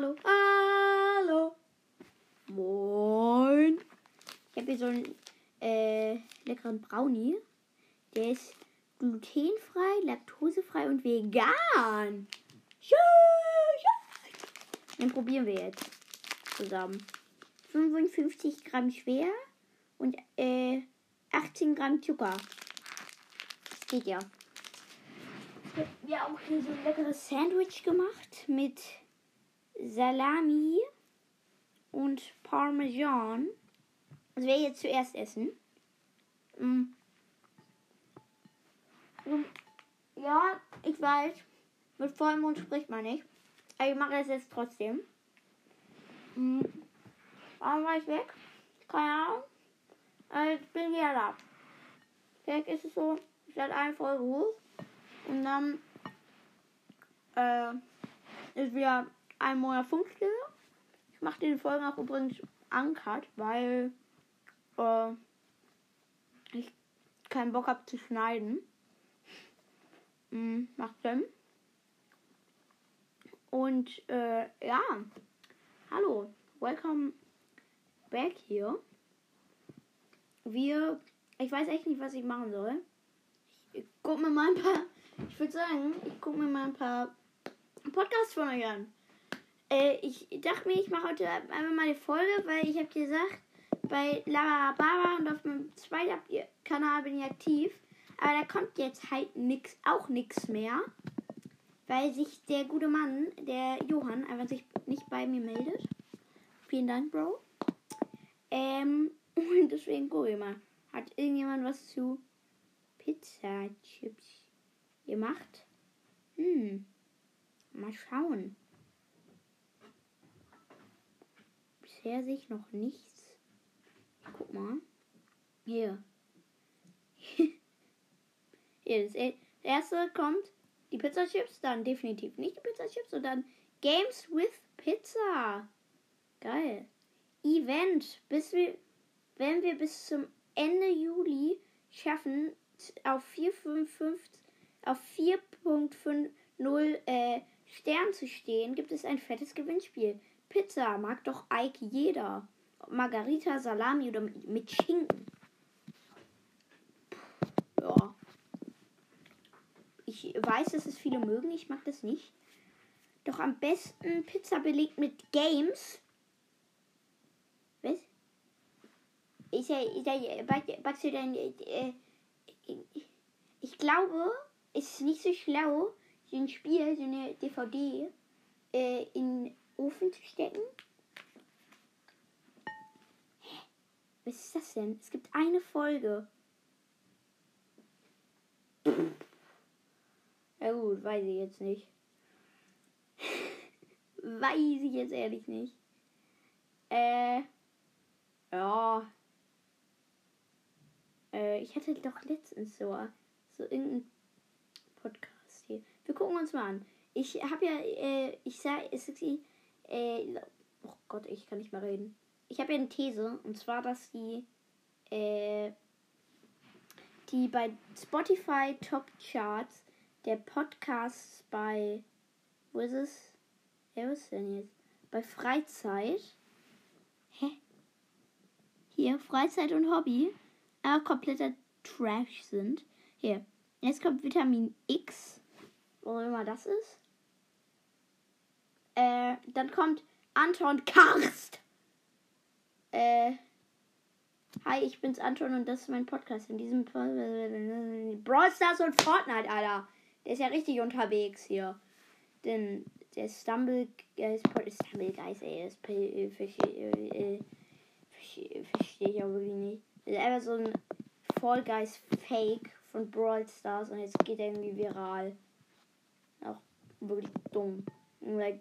hallo, hallo. Moin. Ich habe hier so einen äh, leckeren Brownie. Der ist glutenfrei, laktosefrei und vegan. Den probieren wir jetzt zusammen. 55 Gramm schwer und äh, 18 Gramm Zucker. Das geht ja. Wir haben auch hier so ein leckeres Sandwich gemacht mit Salami und Parmesan. Das werde ich jetzt zuerst essen. Mm. Ja, ich weiß, mit vollem Mund spricht man nicht. Aber ich mache es jetzt trotzdem. Mm. Warum war ich weg? Keine Ahnung. Also, ich bin wieder da. Vielleicht ist es so, ich werde eine Folge hoch. Und dann äh, ist wieder ein Monat Funkstille. Ich mache den Folgen auch übrigens uncut, weil äh, ich keinen Bock habe zu schneiden. Hm, macht Sinn. Und äh, ja, hallo, welcome back hier. Wir, ich weiß echt nicht, was ich machen soll. Ich, ich guck mir mal ein paar, ich würde sagen, ich guck mir mal ein paar Podcasts von euch an. Äh, ich dachte mir, ich mache heute einfach mal eine Folge, weil ich habe gesagt, bei Lara Baba und auf meinem zweiten Kanal bin ich aktiv. Aber da kommt jetzt halt nix, auch nichts mehr. Weil sich der gute Mann, der Johann, einfach sich nicht bei mir meldet. Vielen Dank, Bro. Ähm, und deswegen gucke ich mal. Hat irgendjemand was zu Pizza Chips gemacht? Hm. Mal schauen. Bisher sich noch nichts. Guck mal. Hier. Hier, das erste kommt die Pizza Chips, dann definitiv nicht die Pizza Chips und dann Games with Pizza. Geil. Event, bis wir, wenn wir bis zum Ende Juli schaffen, auf 4.5 auf 4.50 äh, Stern zu stehen, gibt es ein fettes Gewinnspiel. Pizza mag doch Ike jeder. Margarita, Salami oder mit Schinken. Ja. Ich weiß, dass es viele mögen. Ich mag das nicht. Doch am besten Pizza belegt mit Games. Was? Ist ja, ist ja, äh, ich glaube, es ist nicht so schlau, so ein Spiel, so eine DVD äh, in Ofen zu stecken. Hä? Was ist das denn? Es gibt eine Folge. Ja gut, weiß ich jetzt nicht. weiß ich jetzt ehrlich nicht. Äh. Ja. Äh, ich hatte doch letztens so, so irgendein Podcast hier. Wir gucken uns mal an. Ich habe ja, äh, ich sag, es ist, äh, oh Gott, ich kann nicht mehr reden. Ich habe ja eine These, und zwar, dass die, äh, die bei Spotify Top Charts der Podcast bei, wo ist es? Ja, was ist denn jetzt? Bei Freizeit. Hä? Hier, Freizeit und Hobby. Aber kompletter Trash sind. Hier. Jetzt kommt Vitamin X. Wo immer das ist. Äh, dann kommt Anton Karst. Äh. Hi, ich bin's Anton und das ist mein Podcast. In diesem Brawl Stars und Fortnite, Alter. Der ist ja richtig unterwegs hier. Denn der Stumble Guys, Stumble Guys, ey, das verstehe ich auch wirklich nicht. Das ist einfach so ein Fall Guys Fake von Brawl Stars und jetzt geht er irgendwie viral. Auch wirklich dumm. Ich halt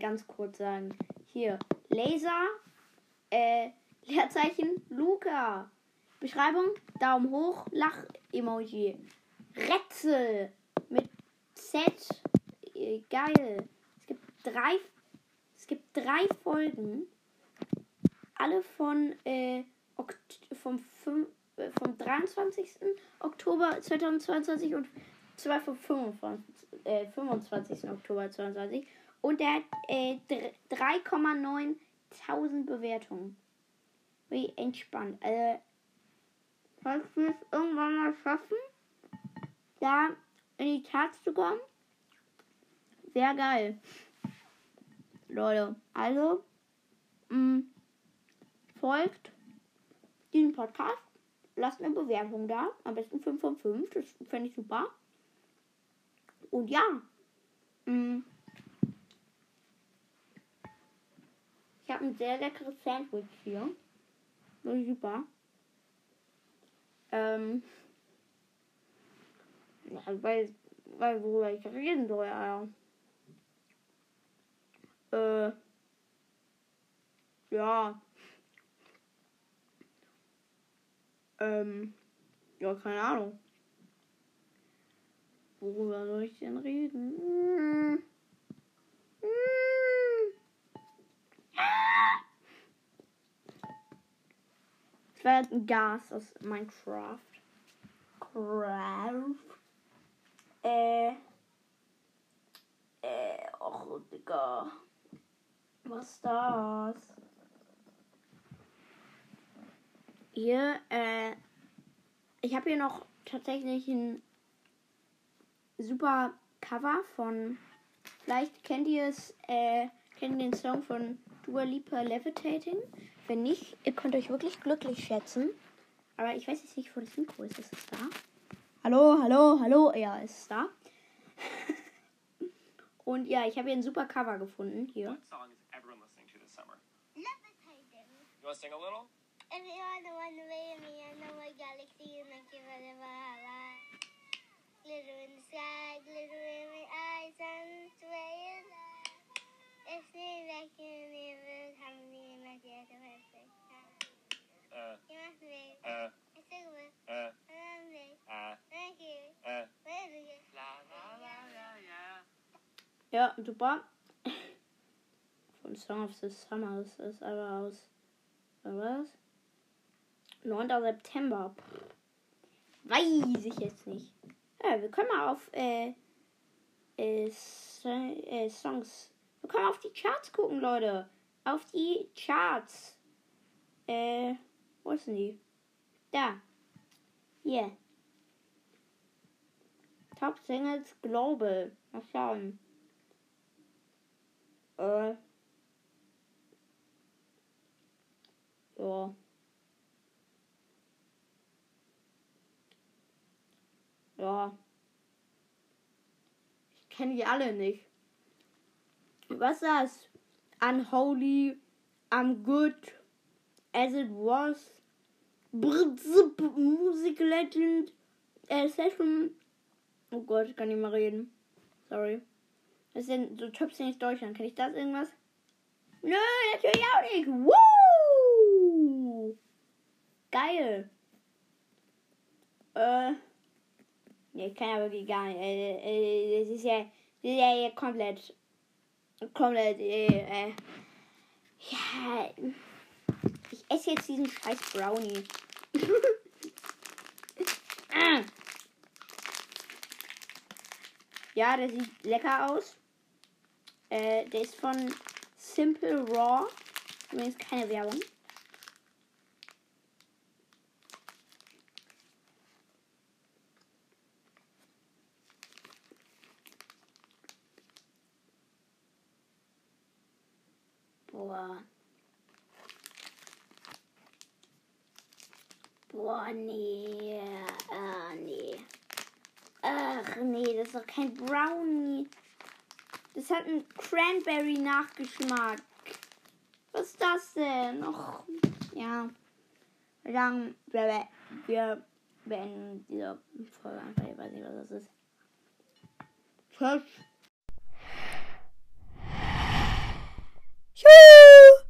ganz kurz sagen. Hier, Laser, äh, Leerzeichen, Luca. Beschreibung, Daumen hoch, Lach-Emoji. Rätsel mit Z. Äh, geil. Es gibt drei, es gibt drei Folgen. Alle von, äh, vom, 5, äh, vom 23. Oktober 2022 und zwei vom 25, äh, 25. Oktober 2022. Und der hat äh, 3,9 Bewertungen. Wie entspannt. Also, falls wir es irgendwann mal schaffen, da in die Charts zu kommen, wäre geil. Leute, also, mh, folgt diesem Podcast. Lasst eine Bewertung da. Am besten 5 von 5. Das fände ich super. Und ja. Mh, ich habe ein sehr leckeres Sandwich hier. Ist super. Ähm. Ja, weil, weil worüber ich reden soll, ja. Äh. Ja. Ähm. Ja, keine Ahnung. Worüber soll ich denn reden? Hm. Es war ein Gas aus Minecraft. Craft. Äh. Äh, och, Digga. Was ist das? Hier, äh. Ich habe hier noch tatsächlich ein super Cover von. Vielleicht kennt ihr es, äh, kennt ihr den Song von Dua Lipa Levitating. Wenn nicht, ihr könnt euch wirklich glücklich schätzen. Aber ich weiß jetzt nicht, wo das Mikro ist. Ist es da? Hallo, hallo, hallo. Ja, ist es da. Und ja, ich habe hier ein super Cover gefunden. Hier. What song is everyone listening to this summer? Levitating. You want to sing a little? If you are the one away me, I know my galaxy Ja, super. Von Song of the Summer ist das aber aus. Was? 9. September. Weiß ich jetzt nicht. Ja, wir können mal auf äh, äh, äh, Songs. Wir können auf die Charts gucken, Leute. Auf die Charts. Äh, wo ist denn die? Da. Hier. Top Singles Global. Mal schauen. Äh. Ja. Ja. Ich kenne die alle nicht. Was ist das? Unholy, I'm good, as it was, Brzp, Music Legend, äh, Session. Oh Gott, ich kann nicht mehr reden. Sorry. Das sind so Top 10 Deutschland. Kann ich das irgendwas? Nö, natürlich auch nicht. Woo! Geil. Äh. Nee, ich kann ja wirklich gar nicht. Äh, äh, das ist ja, das ist ja hier komplett. Komplett, äh, äh. Ja. Ich esse jetzt diesen scheiß Brownie. Ah. Ja, der sieht lecker aus. Äh, der ist von Simple Raw. Übrigens keine Werbung. Boah. Boah, nee. Nee. Das ist doch kein Brownie. Das hat einen Cranberry-Nachgeschmack. Was ist das denn? Och, ja. Wir, wir beenden diese Folge einfach. Ich weiß nicht, was das ist. Tschüss. Tschüss.